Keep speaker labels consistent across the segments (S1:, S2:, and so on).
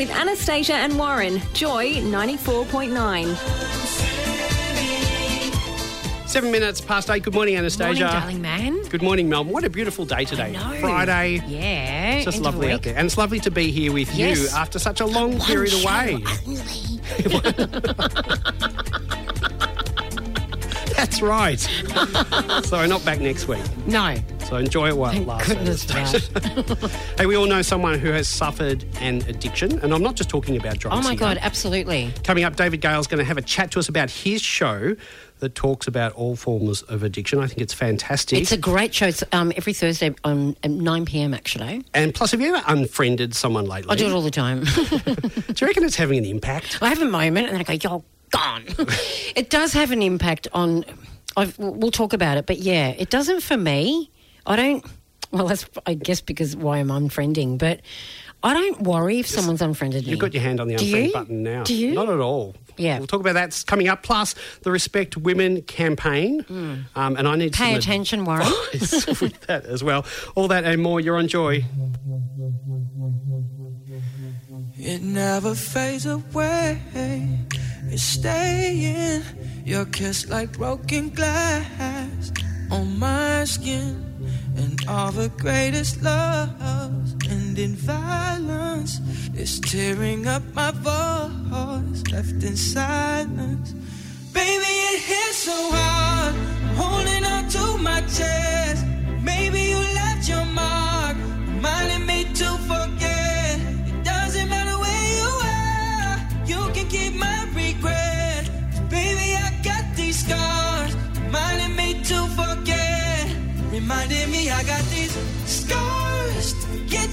S1: With Anastasia and Warren. Joy 94.9.
S2: Seven minutes past eight. Good morning, Anastasia.
S3: Morning, darling man.
S2: Good morning, Melbourne. What a beautiful day today.
S3: know.
S2: Friday.
S3: Yeah.
S2: It's just
S3: end
S2: lovely out there. And it's lovely to be here with you after such a long
S3: One
S2: period
S3: show
S2: away. That's right. so not back next week.
S3: No.
S2: So enjoy it while it lasts.
S3: goodness.
S2: Hey, we all know someone who has suffered an addiction, and I'm not just talking about drugs.
S3: Oh my
S2: here.
S3: God, absolutely.
S2: Coming up, David Gale's going to have a chat to us about his show that talks about all forms of addiction. I think it's fantastic.
S3: It's a great show. It's um, every Thursday on at 9 p.m. actually.
S2: and plus, have you ever unfriended someone lately?
S3: I do it all the time.
S2: Do you reckon it's having an impact?
S3: I have a moment and then I go, you're gone. it does have an impact on. I've, we'll talk about it, but yeah, it doesn't for me. I don't. Well, that's I guess because why I'm unfriending, but I don't worry if someone's unfriended me.
S2: You've got your hand on the unfriend button now.
S3: Do you?
S2: Not at all.
S3: Yeah.
S2: We'll talk about that s- coming up. Plus, the Respect Women campaign. Um, and I need
S3: Hmm. Pay
S2: some
S3: attention, Warren.
S2: advice with that as well. All that and more. You're on Joy.
S4: It never fades away. It's staying. Your kiss like broken glass on my skin. And all the greatest loves end in violence. It's tearing up my voice, left in silence. Baby, it hits so hard. I'm holding on to my chest. Maybe you left your mark, reminding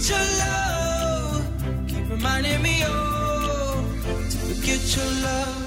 S4: your love. Keep reminding me, oh, to forget your love.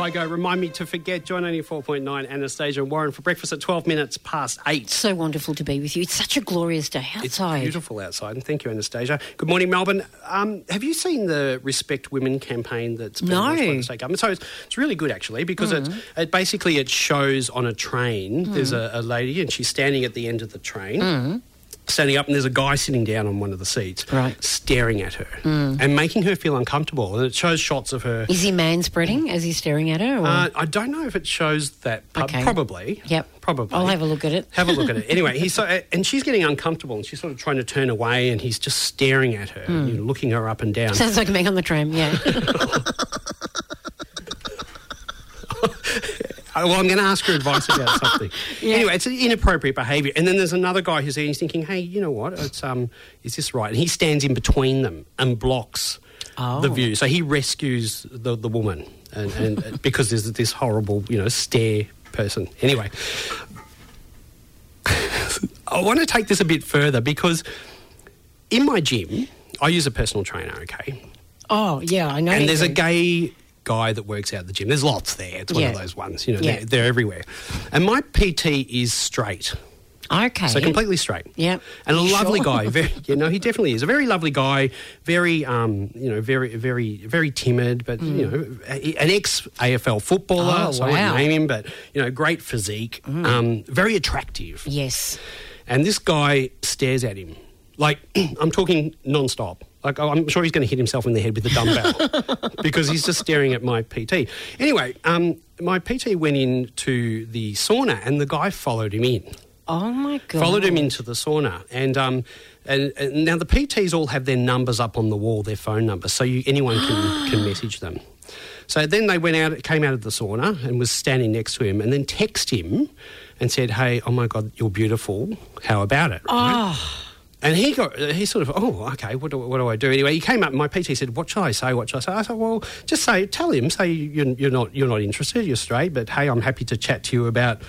S2: Kygo. Remind me to forget. Joy 94.9 Anastasia and Warren for breakfast at 12 minutes past 8.
S3: So wonderful to be with you. It's such a glorious day outside.
S2: It's beautiful outside, and thank you, Anastasia. Good morning, Melbourne. Um, have you seen the Respect Women campaign that's been
S3: No.
S2: launched by the state government? So it's, it's really good actually because
S3: Mm.
S2: it, it basically it shows on a train. There's a, a lady and she's standing at the end of the train. Standing up, and there's a guy sitting down on one of the seats,
S3: Mm. Right. Mm.
S2: staring at her and making her feel uncomfortable. And it shows shots of her.
S3: Is he man spreading as he's staring at her? Or?
S2: Uh, I don't know if it shows that.
S3: Okay.
S2: Probably.
S3: Yep.
S2: Probably.
S3: I'll have a look at it.
S2: Have a look at it. Anyway, he's so, and she's getting uncomfortable, and she's sort of trying to turn away, and he's just staring at her,
S3: Hmm.
S2: you know, looking her up and down.
S3: Sounds like me on the tram, yeah.
S2: Oh, well, I'm going to ask her advice about something. Anyway, it's inappropriate behaviour. And then there's another guy who's there, and he's thinking, hey, you know what? It's um, is this right? And he stands in between them and blocks
S3: Oh.
S2: the view. So he rescues the, the woman, and, and because there's this horrible, you know, stare person. Anyway, I want to take this a bit further because in my gym, I use a personal trainer, okay?
S3: oh, yeah, I know.
S2: and there's a gay guy that works out at the gym. There's lots there. It's one of those ones. You know,
S3: Yeah.
S2: they're, they're everywhere. And my PT is straight,
S3: Okay.
S2: so completely straight.
S3: Yep.
S2: And a lovely
S3: sure?
S2: guy. Very, you know, he definitely is a very lovely guy. Very, um, you know, very, very, very timid. But you know, an ex AFL footballer.
S3: Oh,
S2: so I
S3: wow. Hmm.
S2: won't name him, but you know, great physique. Um, very attractive.
S3: Yes.
S2: And this guy stares at him. Like, I'm talking non-stop. Like, I'm sure he's going to hit himself in the head with a dumbbell because he's just staring at my PT. Anyway, um, my PT went into the sauna and the guy followed him in.
S3: Oh, my God.
S2: Followed him into the sauna. And, um, and, and now the PTs all have their numbers up on the wall, their phone numbers, so you, anyone can, can message them. So then they went out, came out of the sauna and was standing next to him and then text him and said, hey, oh my God, you're beautiful. How about it? Right? And he got, he sort of, oh, okay, what do, what do I do? Anyway, he came up and my PT said, what shall I say? What shall I say? I said, well, just say, tell him, say you're, you're, not, you're not interested, you're straight, but hey, I'm happy to chat to you about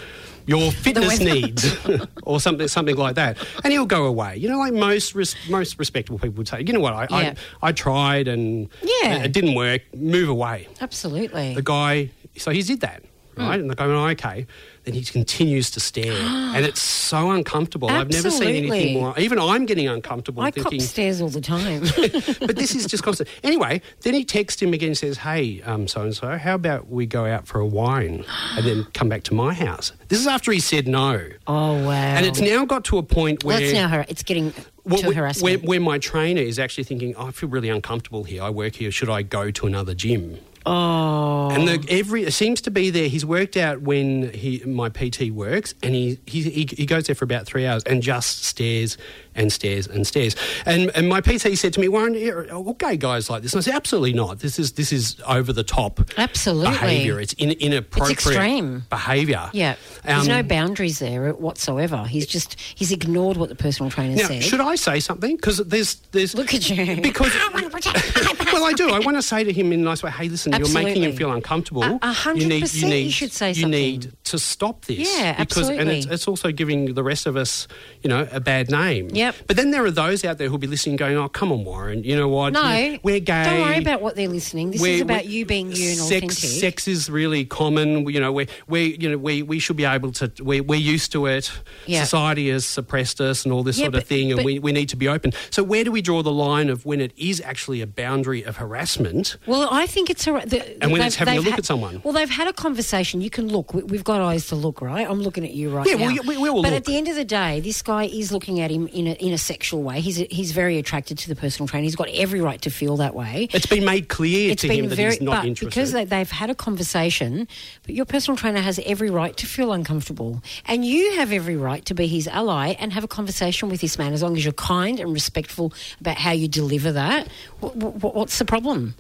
S2: your fitness needs or something, something like that. And he'll go away. You know, like most, res- most respectable people would say, you know what, I,
S3: Yeah.
S2: I, I tried and
S3: Yeah.
S2: it didn't work, move away.
S3: Absolutely.
S2: The guy, so he did that, Right? And the guy went, oh, okay. Then he continues to stare. and it's so uncomfortable. I've never seen anything more. Even I'm getting uncomfortable
S3: I cop
S2: thinking,
S3: stairs all the time.
S2: but this is just constant. Anyway, then he texts him again and says, hey, um, so and so, how about we go out for a wine and then come back to my house? This is after he said no.
S3: oh, wow.
S2: And it's now got to a point where.
S3: Well, it's now har- it's getting
S2: Well, Where, where my trainer is actually thinking, oh, I feel really uncomfortable here. I work here. Should I go to another gym?
S3: Oh.
S2: And the, every it seems to be there. He's worked out when he my PT works, and he, he he he goes there for about three hours and just stares and stares and stares. And and my PT said to me, Warren, are all gay guys like this? And I said, absolutely not. This is this is over the top
S3: Absolutely.
S2: behaviour. It's in, inappropriate
S3: extreme.
S2: behaviour.
S3: Yeah. There's no
S2: Um,
S3: boundaries there whatsoever. He's just, he's ignored what the personal trainer
S2: Now,
S3: said.
S2: should I say something? Because there's there's
S3: Look at you.
S2: because
S3: I want to protect
S2: well, I do. I want to say to him in a nice way, "Hey, listen, absolutely. you're making him feel uncomfortable.
S3: A- hundred
S2: you need,
S3: percent
S2: you
S3: should say
S2: you
S3: something.
S2: need to stop this.
S3: Yeah,
S2: because, And it's, it's also giving the rest of us, you know, a bad name.
S3: Yep.
S2: But then there are those out there who'll be listening, going, "Oh, come on, Warren. You know what?
S3: No,
S2: We're- we're gay.
S3: Don't worry about what they're listening. This
S2: We're-
S3: is about you being you and
S2: sex,
S3: authentic.
S2: Sex is really common. You know, we we you know we, we should be able to. We, we're used to it.
S3: Yeah.
S2: Society has suppressed us and all this
S3: Yeah,
S2: sort of
S3: but-
S2: thing, and
S3: but-
S2: we, we need to be open. So where do we draw the line of when it is actually a boundary of harassment?
S3: Well, I think it's a. The,
S2: And when it's having a look
S3: had-
S2: at someone.
S3: Well, they've had a conversation. You can look. We, we've got eyes to look, right? I'm looking at you right
S2: Yeah,
S3: now.
S2: well, we- we all
S3: but
S2: look.
S3: at the end of the day, this guy is looking at him in a, in a sexual way. He's he's very attracted to the personal trainer. He's got every right to feel that way.
S2: It's been made clear
S3: It's
S2: to
S3: been
S2: him that
S3: very,
S2: he's not
S3: but
S2: interested.
S3: because they, they've had a conversation. But your personal trainer has every right to feel uncomfortable, and you have every right to be his ally and have a conversation with this man as long as you're kind and respectful about how you deliver that. Wh- wh- what's the problem?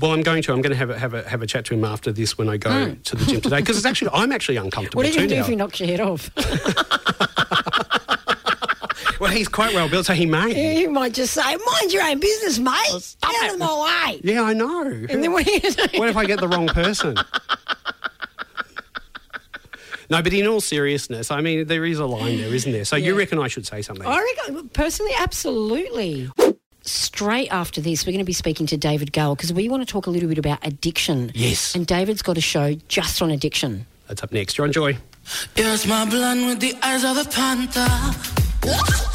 S2: well, I'm going to. I'm going to have a, have a have a chat to him after this when I go hmm. to the gym today because it's actually I'm actually uncomfortable.
S3: What are you
S2: too
S3: going to do
S2: now.
S3: if he knocks your head off?
S2: well, he's quite well built, so he may.
S3: you might just say, "Mind your own business, mate.
S2: Oh, stop
S3: Get
S2: it.
S3: out of my way."
S2: Yeah, I know.
S3: And then what are you going to do?
S2: What if I get the wrong person? No, but in all seriousness, I mean, there is a line there, isn't there? So you reckon I should say something?
S3: I reckon, personally, absolutely. straight after this, we're going to be speaking to David Gale because we want to talk a little bit about addiction.
S2: Yes.
S3: And David's got a show just on addiction.
S2: That's up next. You're on Joy.
S4: You're my blonde with the eyes of a panther.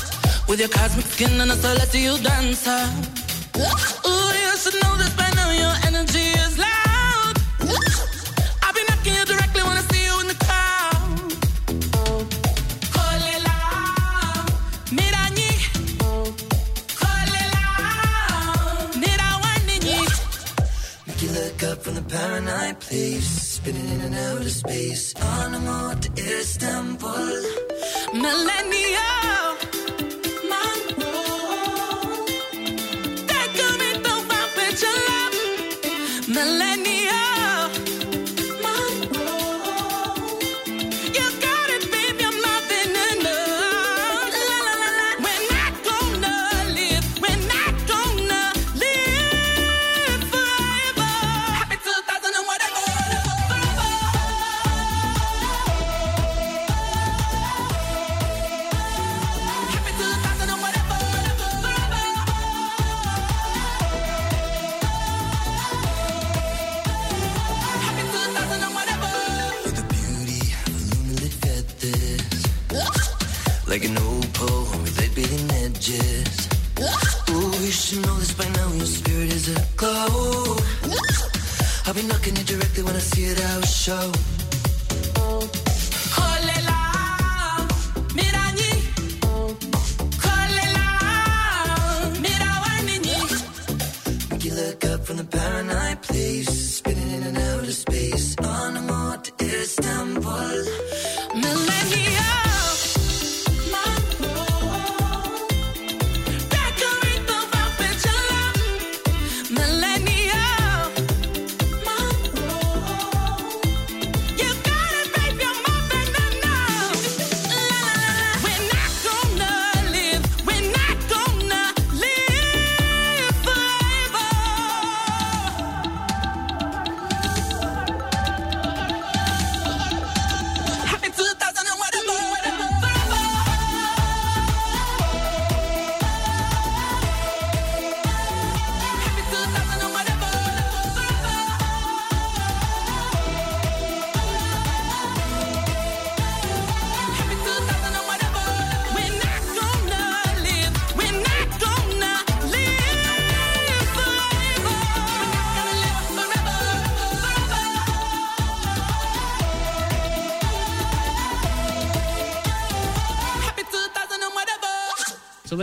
S4: With your cosmic skin and a celestial dancer. Ooh, you should know this by now. Your energy is loud. I'll be knocking you directly when I see you in the crowd. Kolela, miranyi. Kolela, mirawanini.
S5: Make you look up from the paranoid place, spinning in and out of space. On a to Istanbul.
S4: Millennial.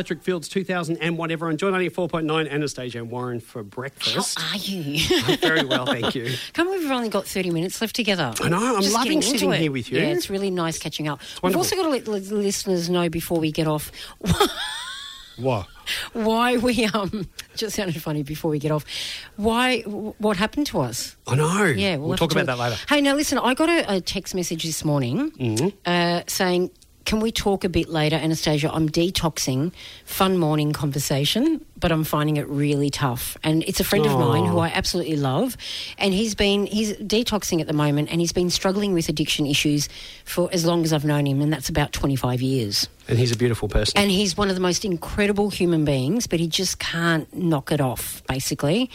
S2: Electric Fields 2000 and whatever on Joy 94.9, Anastasia and Warren for breakfast.
S3: How are you?
S2: Very well, thank you.
S3: Can't believe we've only got 30 minutes left together.
S2: I know, I'm
S3: Just
S2: loving sitting
S3: it.
S2: here with you.
S3: Yeah, it's really nice catching up. We've also got to let the listeners know before we get off
S2: What?
S3: why we um just sounded funny before we get off. Why what happened to us?
S2: I know.
S3: Yeah,
S2: we'll,
S3: have
S2: talk about that later.
S3: Hey, now listen, I got a, a text message this morning
S2: Mm-hmm.
S3: uh, saying, "Can we talk a bit later, Anastasia? I'm detoxing. Fun morning conversation, but I'm finding it really tough. And it's a friend of mine who oh. I absolutely love, and he's been he's detoxing at the moment, and he's been struggling with addiction issues for as long as I've known him, and that's about 25 years.
S2: And he's a beautiful person.
S3: And he's one of the most incredible human beings, but he just can't knock it off, basically.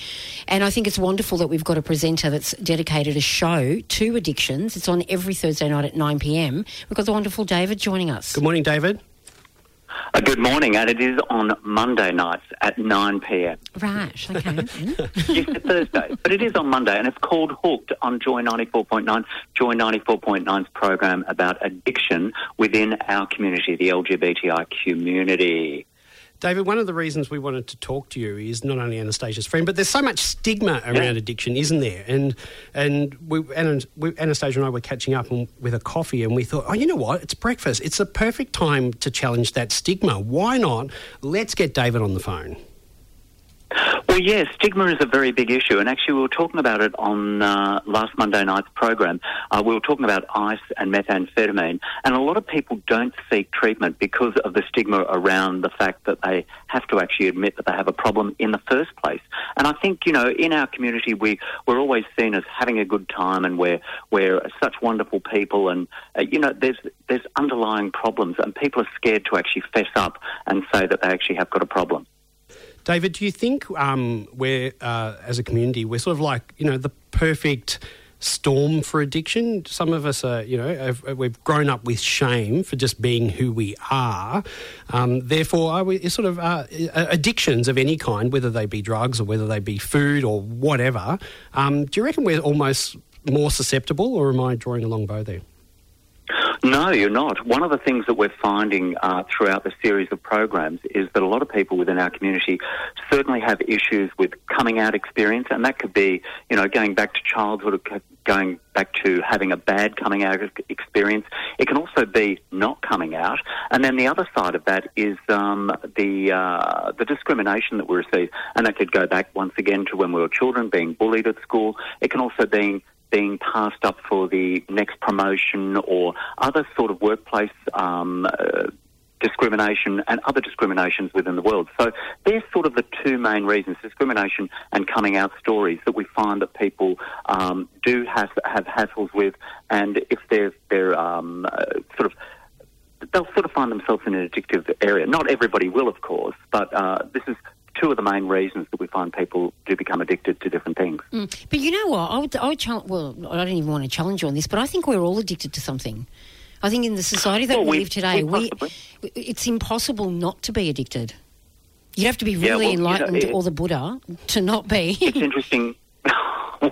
S3: And I think it's wonderful that we've got a presenter that's dedicated a show to addictions. It's on every Thursday night at 9 pm. We've got the wonderful David joining us.
S2: Good morning, David.
S6: Uh, good morning, and it is on Monday nights at 9 p.m.
S3: Right, okay.
S6: yes, Thursday, but it is on Monday, and it's called Hooked on Joy 94.9. Joy 94.9's program about addiction within our community, the LGBTI community.
S2: David, one of the reasons we wanted to talk to you is not only Anastasia's friend, but there's so much stigma around addiction, isn't there? And and we, Ana- we, Anastasia and I were catching up and, with a coffee, and we thought, oh, you know what? It's breakfast. It's a perfect time to challenge that stigma. Why not? Let's get David on the phone.
S6: Well, yes, stigma is a very big issue, and actually, we were talking about it on uh, last Monday night's program. Uh, we were talking about ice and methamphetamine, and a lot of people don't seek treatment because of the stigma around the fact that they have to actually admit that they have a problem in the first place. And I think, you know, in our community, we we're always seen as having a good time, and we're we're such wonderful people, and uh, you know, there's there's underlying problems, and people are scared to actually fess up and say that they actually have got a problem.
S2: David, do you think um, we're, uh, as a community, we're sort of like, you know, the perfect storm for addiction? Some of us are, you know, we've grown up with shame for just being who we are. Um, therefore, are we sort of uh, addictions of any kind, whether they be drugs or whether they be food or whatever, um, do you reckon we're almost more susceptible, or am I drawing a long bow there?
S6: No, you're not. One of the things that we're finding uh, throughout the series of programs is that a lot of people within our community certainly have issues with coming out experience, and that could be, you know, going back to childhood, going back to having a bad coming out experience. It can also be not coming out, and then the other side of that is um, the uh, the discrimination that we receive, and that could go back once again to when we were children, being bullied at school. It can also be being passed up for the next promotion or other sort of workplace um, uh, discrimination and other discriminations within the world. So they're sort of the two main reasons, discrimination and coming out stories that we find that people um, do have, have hassles with and if they're, they're um, uh, sort of they'll sort of find themselves in an addictive area. Not everybody will, of course, but uh, this is two of the main reasons that we find people do become addicted to different things.
S3: Mm. But you know what? I would, I would challenge, well, I don't even want to challenge you on this, but I think we're all addicted to something. I think in the society that
S6: well,
S3: we,
S6: we
S3: live today,
S6: we
S3: we, it's impossible not to be addicted. You'd have to be really
S6: yeah, well,
S3: enlightened
S6: you know, it,
S3: or the Buddha to not be.
S6: it's interesting. well,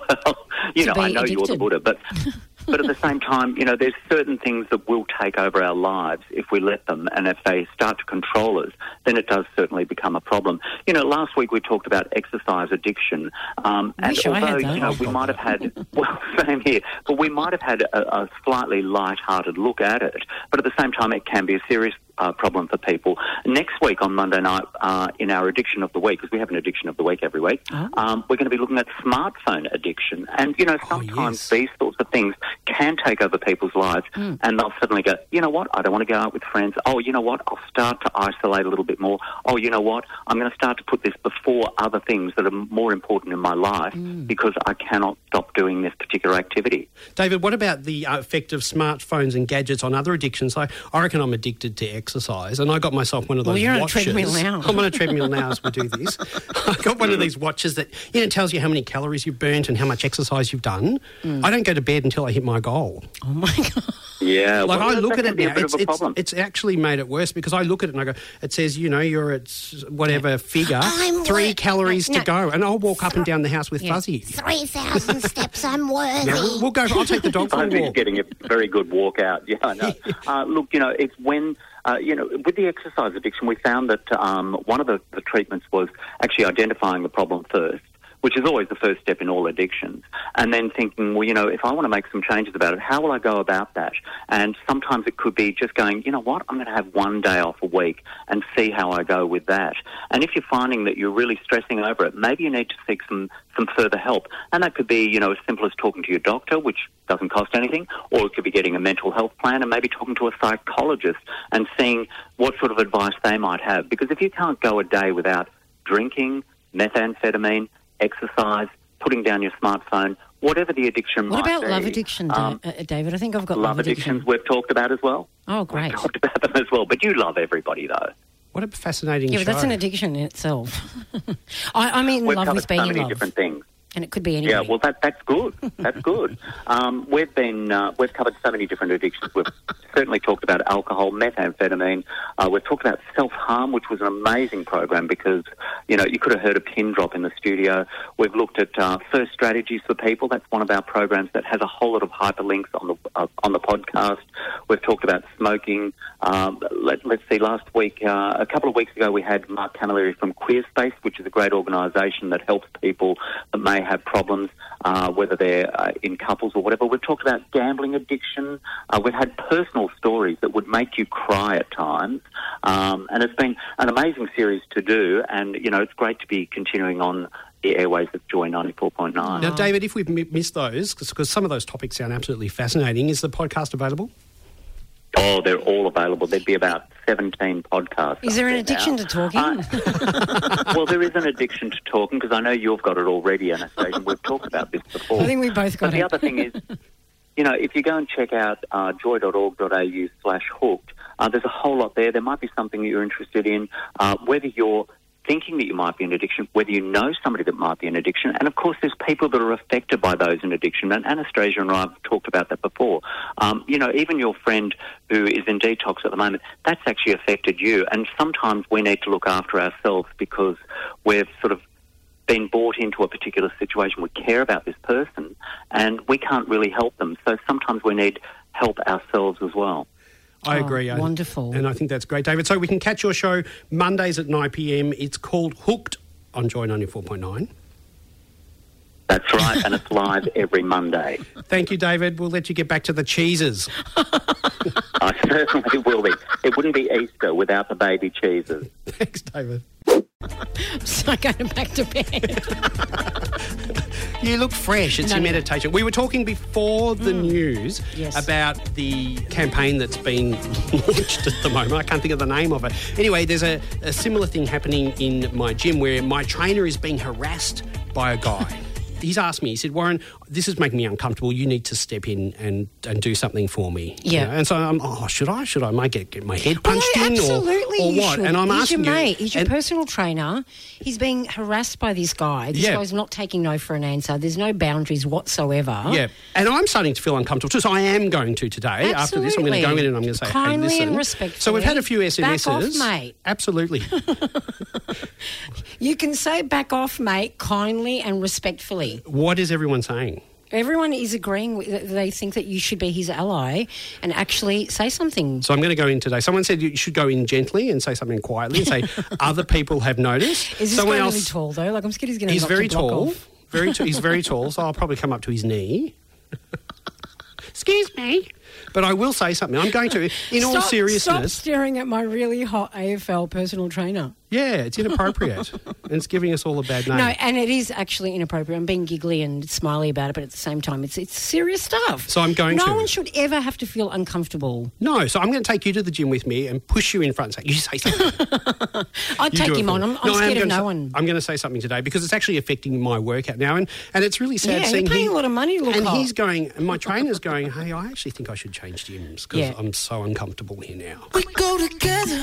S6: you know, I know you're the. Buddha, but but at the same time, you know, there's certain things that will take over our lives if we let them, and if they start to control us, then it does certainly become a problem. You know, last week we talked about exercise addiction, um, and although you know we might have had well, same here, but we might have had a, a slightly light-hearted look at it, but at the same time, it can be a serious uh, problem for people. Next week on Monday night, uh, in our addiction of the week, because we have an addiction of the week every week,
S3: Oh.
S6: um, we're going to be looking at smartphone addiction. And, you know, sometimes
S2: yes.
S6: these sorts of things can take over people's lives
S3: Hmm.
S6: and they'll suddenly go, you know what, I don't want to go out with friends. Oh, you know what, I'll start to isolate a little bit more. Oh, you know what, I'm going to start to put this before other things that are more important in my life
S3: Hmm.
S6: because I cannot stop doing this particular activity.
S2: David, what about the uh, effect of smartphones and gadgets on other addictions? I reckon I'm addicted to exercise, and I got myself one of those
S3: Well, you're on a treadmill now.
S2: I'm on a treadmill now as we do this. I got one of these watches that you know tells you how many calories you've burnt and how much exercise you've done.
S3: Mm.
S2: I don't go to bed until I hit my goal.
S3: oh my God.
S6: Yeah,
S2: Like
S6: well,
S2: I look at it now, it's, it's, it's actually made it worse because I look at it and I go, it says, you know, you're at s- whatever figure,
S7: I'm
S2: three
S7: wor-
S2: calories
S7: no,
S2: to go, and I'll walk up and down the house with
S3: Yeah.
S2: Fuzzy.
S7: 3,000 steps, I'm worthy.
S2: Yeah, we'll, we'll go. I'll take the dog for a
S6: Fuzzy's
S2: walk.
S6: getting a very good walk out. Yeah, I know. uh, look, you know, it's when. Uh, you know, with the exercise addiction, we found that um, one of the, the treatments was actually identifying the problem first, which is always the first step in all addictions, and then thinking, well, you know, if I want to make some changes about it, how will I go about that? And sometimes it could be just going, you know what, I'm going to have one day off a week and see how I go with that. And if you're finding that you're really stressing over it, maybe you need to seek some some further help, and that could be, you know, as simple as talking to your doctor, which doesn't cost anything, or it could be getting a mental health plan and maybe talking to a psychologist and seeing what sort of advice they might have. Because if you can't go a day without drinking, methamphetamine, exercise, putting down your smartphone, whatever the addiction
S3: What
S6: might
S3: about
S6: be.
S3: love addiction,
S6: um,
S3: uh, David? I think I've got
S6: love
S3: love, addiction.
S6: addictions we've talked about as well.
S3: Oh, great.
S6: Talked about them as well. But you love everybody though.
S2: What a fascinating
S3: Yeah,
S2: show.
S3: but that's an addiction in itself. I, I'm in
S6: We've
S3: love
S6: covered
S3: with being
S6: so
S3: in
S6: many
S3: love,
S6: different things.
S3: And it could be anybody.
S6: Yeah, well, that that's good. That's good. Um, we've been uh, we've covered so many different addictions. We've certainly talked about alcohol, methamphetamine. Uh, we've talked about self harm, which was an amazing program because you know you could have heard a pin drop in the studio. We've looked at uh, first strategies for people. That's one of our programs that has a whole lot of hyperlinks on the uh, on the podcast. We've talked about smoking. Um, let, let's see. Last week, uh, a couple of weeks ago, we had Mark Camilleri from Queerspace, which is a great organisation that helps people that may have problems, uh, whether they're uh, in couples or whatever. We've talked about gambling addiction. Uh, we've had personal stories that would make you cry at times, um, and it's been an amazing series to do. And you know, it's great to be continuing on the airways of Joy ninety four point nine.
S2: Now, David, if we've mi- missed those, because some of those topics sound absolutely fascinating, is the podcast available?
S6: Oh, they're all available. There'd be about 17 podcasts.
S3: Is there an addiction
S6: now.
S3: to talking?
S6: Uh, well, there is an addiction to talking because I know you've got it already, Anastasia. And we've talked about this before.
S3: I think we both got
S6: But the other thing is, you know, if you go and check out uh, joy.org.au slash hooked, uh, there's a whole lot there. There might be something that you're interested in, uh, whether you're thinking that you might be in addiction, whether you know somebody that might be in addiction, and of course, there's people that are affected by those in addiction. And Anastasia and I have talked about that before. Um, you know, even your friend who is in detox at the moment, that's actually affected you. And sometimes we need to look after ourselves because we've sort of been brought into a particular situation. We care about this person, and we can't really help them. So sometimes we need help ourselves as well.
S2: I
S3: Oh,
S2: agree.
S3: Wonderful.
S2: And I think that's great, David. So we can catch your show Mondays at 9 pm. It's called Hooked on Joy 94.9.
S6: That's right, and it's live every Monday.
S2: Thank you, David. We'll let you get back to the cheeses.
S6: I certainly will be. It wouldn't be Easter without the baby cheeses.
S2: Thanks, David.
S3: So going back to bed.
S2: You look fresh. It's
S3: No,
S2: your
S3: no.
S2: meditation. We were talking before the mm. news
S3: Yes.
S2: about the campaign that's been launched at the moment. I can't think of the name of it. Anyway, there's a, a similar thing happening in my gym where my trainer is being harassed by a guy. He's asked me, he said, Warren, this is making me uncomfortable. You need to step in and, and do something for me. You
S3: Yeah.
S2: know? And so I'm, oh, should I? Should I? Might get, get my head
S3: Well,
S2: punched
S3: no,
S2: in
S3: absolutely
S2: or, or
S3: you
S2: what?
S3: should.
S2: And I'm
S3: he's
S2: asking
S3: your
S2: you.
S3: mate. He's your
S2: and-
S3: personal trainer. He's being harassed by this guy. This
S2: Yeah.
S3: guy's not taking no for an answer. There's no boundaries whatsoever.
S2: Yeah, and I'm starting to feel uncomfortable too. So I am going to today. After this, I'm going to go in and I'm going to say,
S3: Kindly
S2: "Hey, listen."
S3: and respectfully.
S2: So we've had a few SMSs.
S3: Back off, mate.
S2: Absolutely.
S3: You can say back off, mate, kindly and respectfully.
S2: what is everyone saying?
S3: Everyone is agreeing. With, they think that you should be his ally and actually say something.
S2: So I'm going to go in today. Someone said you should go in gently and say something quietly and say other people have noticed.
S3: Is this
S2: Someone
S3: guy
S2: else.
S3: really tall though? Like I'm scared he's going to.
S2: He's very tall. Very. T- he's very tall. So I'll probably come up to his knee. Excuse me. But I will say something. I'm going to, in all seriousness, Stop
S3: staring at my really hot AFL personal trainer.
S2: Yeah, it's inappropriate. and it's giving us all a bad name.
S3: No, and it is actually inappropriate. I'm being giggly and smiley about it, but at the same time, it's it's serious stuff.
S2: So I'm going
S3: no
S2: to.
S3: one should ever have to feel uncomfortable.
S2: No, so I'm going to take you to the gym with me and push you in front and say, "You say something."
S3: I'd
S2: You
S3: take
S2: do it
S3: him
S2: for
S3: on.
S2: me.
S3: I'm, I'm
S2: No, I am
S3: scared of
S2: gonna
S3: no
S2: say-
S3: one.
S2: I'm going to say something today because it's actually affecting my workout now, and, and it's really sad
S3: Yeah, you're
S2: seeing
S3: paying
S2: he-
S3: a lot of money to look
S2: and
S3: hot.
S2: he's going, and my trainer's going, "Hey, I actually think I should change gyms because
S3: Yeah.
S2: I'm so uncomfortable here now."
S4: We go together,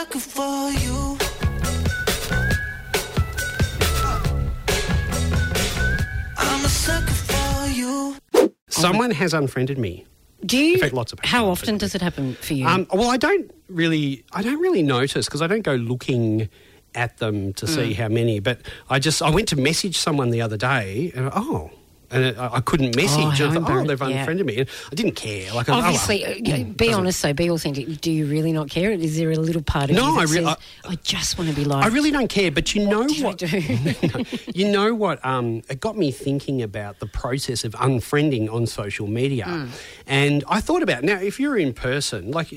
S4: Sucker for you. I'm a sucker for you.
S2: Someone has unfriended me.
S3: Do you?
S2: In fact, lots of people
S3: How often
S2: been-
S3: does it happen for you?
S2: Um, well, I don't really, I don't really notice because I don't go looking at them to
S3: Mm.
S2: see how many. But I just, I went to message someone the other day, and oh. And I, I couldn't message. and I thought, oh, they've
S3: yeah.
S2: unfriended me. And I didn't care. Like, I oh, well.
S3: Obviously, uh, yeah, be honest though, be authentic. Do you really not care? Is there a little part of
S2: No,
S3: you that
S2: I
S3: says, I, just want to be like?
S2: I really don't care, but you know
S3: did I
S2: what?
S3: do?
S2: you know what? Um, it got me thinking about the process of unfriending on social media,
S3: Hmm.
S2: and I thought about now if you're in person, like,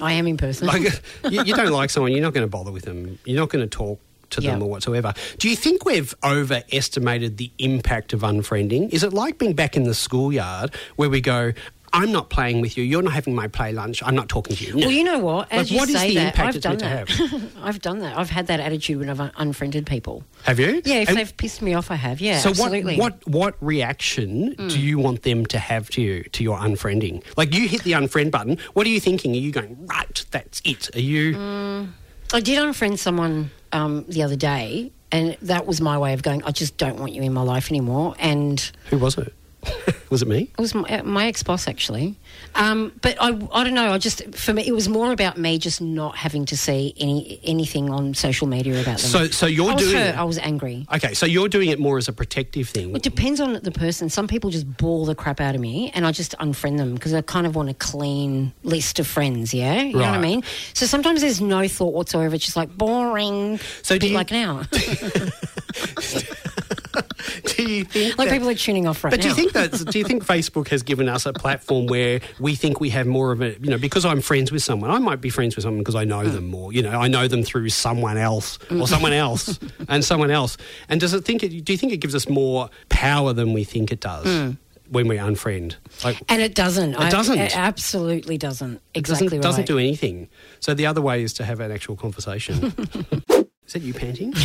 S3: I am in person.
S2: like you, you don't like someone, you're not going to bother with them. You're not going to talk to them
S3: Yeah.
S2: or whatsoever. Do you think we've overestimated the impact of unfriending? Is it like being back in the schoolyard where we go? I'm not playing with you. You're not having my play lunch. I'm not talking to you. No.
S3: Well, you know what? As
S2: Like,
S3: you
S2: what is
S3: say
S2: the
S3: that, I've done that. I've done that. I've had that attitude when I've unfriended people.
S2: Have you?
S3: Yeah, if
S2: And-
S3: they've pissed me off, I have. Yeah,
S2: So
S3: absolutely.
S2: What what what reaction do you want them to have to you to your unfriending? Like you hit the unfriend button. What are you thinking? Are you going right? That's it. Are you?
S3: Hmm. I did unfriend someone um, the other day, and that was my way of going. I just don't want you in my life anymore. And
S2: Who was it? was it me?
S3: It was my, uh, my ex boss actually, um, but I, I don't know. I just for me it was more about me just not having to see any anything on social media about them.
S2: So so you're
S3: I was
S2: doing
S3: hurt. I was angry.
S2: Okay, so you're doing it more as a protective thing.
S3: It depends on the person. Some people just bore the crap out of me, and I just unfriend them because I kind of want a clean list of friends. Yeah, you know what I mean. So sometimes there's no thought whatsoever. It's just like boring.
S2: So do you-
S3: like now,
S2: do you think?
S3: like
S2: that-
S3: people are tuning off right
S2: But do you think that? Do you think Facebook has given us a platform where we think we have more of a, you know, because I'm friends with someone, I might be friends with someone because I know
S3: Mm.
S2: them more. You know, I know them through someone else or someone else and someone else. And does it think? It, do you think it gives us more power than we think it does
S3: Mm.
S2: when we unfriend? Like,
S3: And it doesn't. It
S2: doesn't.
S3: It absolutely doesn't.
S2: it
S3: Exactly
S2: doesn't,
S3: right.
S2: doesn't do anything. So the other way is to have an actual conversation. is that you panting?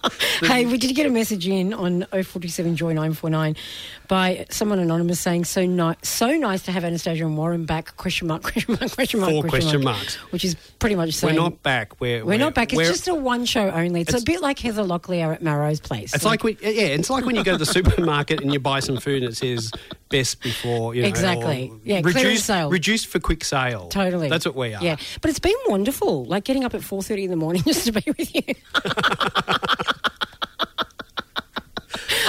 S3: Hey, we did get a message in on 047 Joy 949 by someone anonymous saying, so, ni- so nice to have Anastasia and Warren back, question mark, question mark, question mark,
S2: Four question marks.
S3: Which is pretty much saying...
S2: we're not back. We're,
S3: We're not back. It's
S2: we're-
S3: just a one show only. It's,
S2: It's-
S3: a bit like Heather Locklear at Melrose Place.
S2: It's like, when, yeah, it's like when you go to the supermarket and you buy some food and it says best before, you know,
S3: Exactly. Yeah,
S2: reduced,
S3: sale.
S2: reduced for quick sale.
S3: Totally.
S2: That's what we are.
S3: Yeah. But it's been wonderful, like getting up at 4.30 in the morning just to be with you.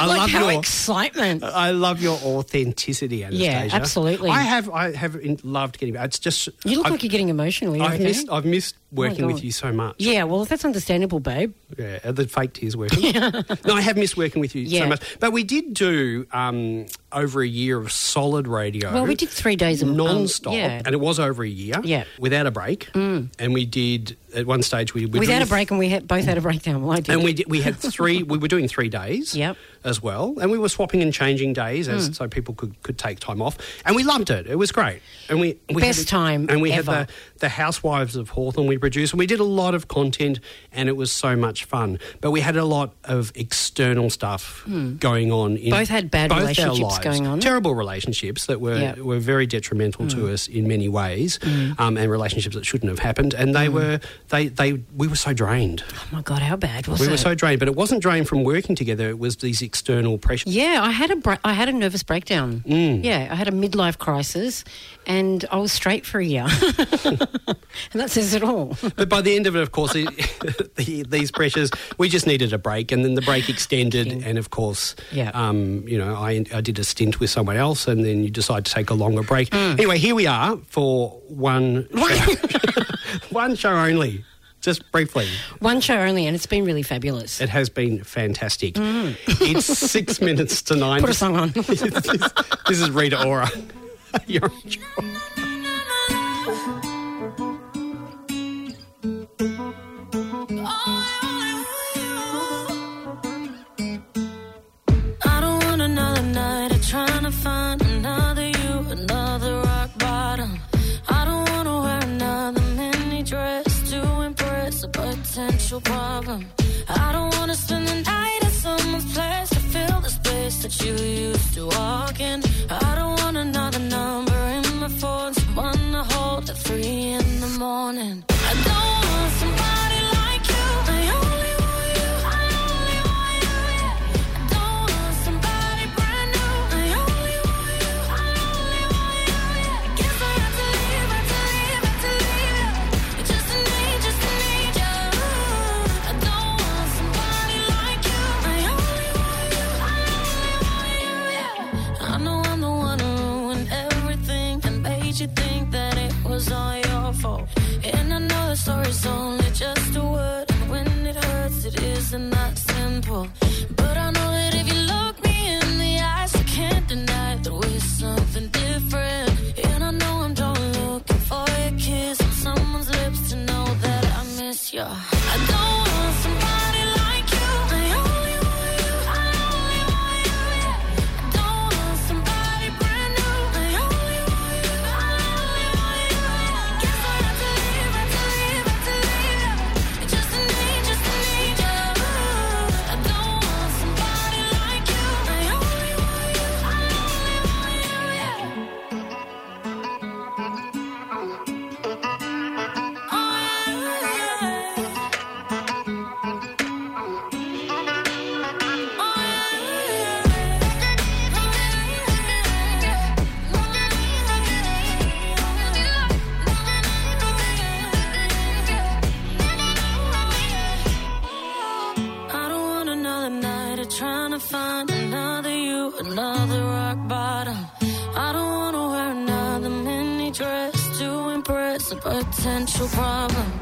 S2: I
S3: like
S2: love
S3: how
S2: your.
S3: excitement.
S2: I love your authenticity, Anastasia.
S3: absolutely.
S2: I have, I have loved getting. It's just
S3: You look
S2: I've,
S3: like you're getting emotional. You
S2: I've missed. I've missed working with you so much.
S3: Yeah, well, that's understandable, babe.
S2: Yeah, the fake tears working? no, I have missed working with you so much. But we did do um, over a year of solid radio.
S3: Well, we did three days of um,
S2: non-stop,
S3: yeah.
S2: and it was over a year.
S3: Yeah. Mm.
S2: without a break. And we did at one stage we were
S3: Without a break, and we had, both had a breakdown. Well, I did.
S2: and we did, we had three. we were doing three days.
S3: Yep.
S2: As well, and we were swapping and changing days as
S3: Mm.
S2: so people could, could take time off, and we loved it. It was great, and we, we
S3: Best
S2: had,
S3: time
S2: And we
S3: ever.
S2: had the the Housewives of Hawthorn we produced, and we did a lot of content, and it was so much fun. But we had a lot of external stuff going on. In
S3: Hmm. Both had bad
S2: both
S3: relationships
S2: lives.
S3: going on.
S2: terrible relationships that were.
S3: Hmm.
S2: were very detrimental to us in many ways, um, and relationships that shouldn't have happened. And they were they they we were so drained.
S3: oh my god, how bad was
S2: We
S3: it?
S2: We were so drained, but it wasn't drained from working together. It was these external pressures.
S3: yeah, I had a bra- I had a nervous breakdown.
S2: Mm.
S3: Yeah, I had a midlife crisis, and I was straight for a year, and that says it all.
S2: But by the end of it, of course, the, these pressures, we just needed a break, and then the break extended. And of course,
S3: Yeah.
S2: um, you know, I, I did a stint with someone else, and then you decide to take a longer break.
S3: Mm.
S2: Anyway, here we are for one show, one show only. Just briefly,
S3: One show only, and it's been really fabulous.
S2: it has been fantastic. It's six minutes to nine.
S3: Mm. Put a song on.
S2: this, is, this is Rita Ora. You're on
S8: problem. I don't want to spend the night at someone's place to fill the space that you used to walk in. I don't potential problem.